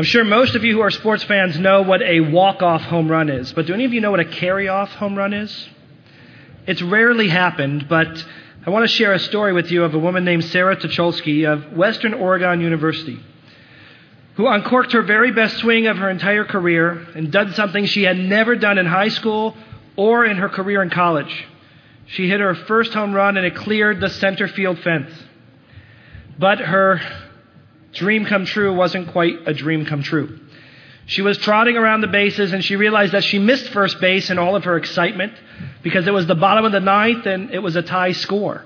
I'm sure most of you who are sports fans know what a walk-off home run is, but do any of you know what a carry-off home run is? It's rarely happened, but I want to share a story with you of a woman named Sara Tucholsky of Western Oregon University, who uncorked her very best swing of her entire career and did something she had never done in high school or in her career in college. She hit her first home run and it cleared the center field fence. But her dream come true wasn't quite a dream come true. She was trotting around the bases and she realized that she missed first base in all of her excitement because it was the bottom of the ninth and it was a tie score.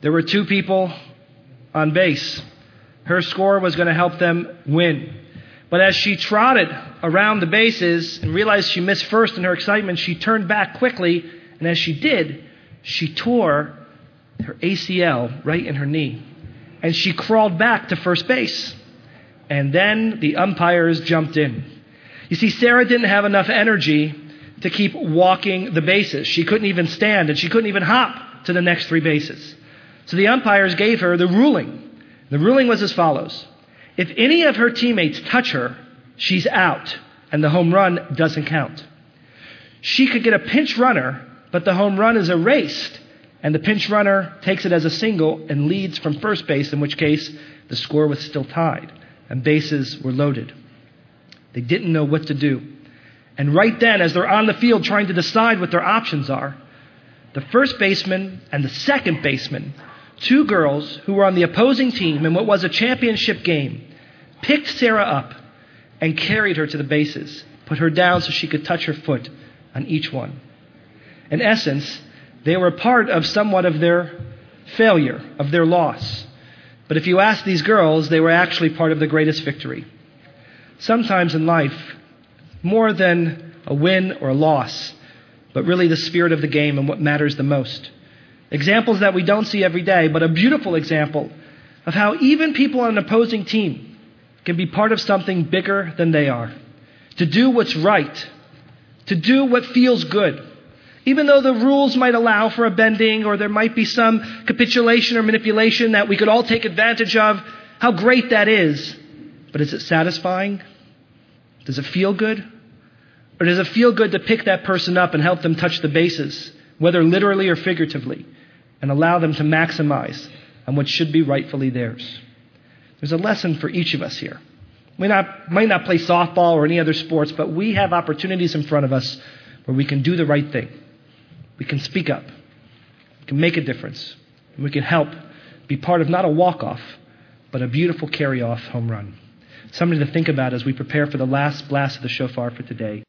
There were two people on base. Her score was going to help them win. But as she trotted around the bases and realized she missed first in her excitement, she turned back quickly, and as she did, she tore her ACL right in her knee and she crawled back to first base. And then the umpires jumped in. You see, Sara didn't have enough energy to keep walking the bases. She couldn't even stand and she couldn't even hop to the next three bases. So the umpires gave her the ruling. The ruling was as follows. If any of her teammates touch her, she's out and the home run doesn't count. She could get a pinch runner, but the home run is erased and the pinch runner takes it as a single and leads from first base, in which case the score was still tied and bases were loaded. They didn't know what to do. And right then, as they're on the field trying to decide what their options are, the first baseman and the second baseman, two girls who were on the opposing team in what was a championship game, picked Sara up and carried her to the bases, put her down so she could touch her foot on each one. In essence, they were part of somewhat of their failure, of their loss. But if you ask these girls, they were actually part of the greatest victory. Sometimes in life, more than a win or a loss, but really the spirit of the game and what matters the most. Examples that we don't see every day, but a beautiful example of how even people on an opposing team can be part of something bigger than they are. To do what's right. To do what feels good. Even though the rules might allow for a bending or there might be some capitulation or manipulation that we could all take advantage of, how great that is. But is it satisfying? Does it feel good? Or does it feel good to pick that person up and help them touch the bases, whether literally or figuratively, and allow them to maximize on what should be rightfully theirs? There's a lesson for each of us here. We not, might not play softball or any other sports, but we have opportunities in front of us where we can do the right thing. We can speak up. We can make a difference. We can help be part of not a walk-off, but a beautiful carry-off home run. Something to think about as we prepare for the last blast of the shofar for today.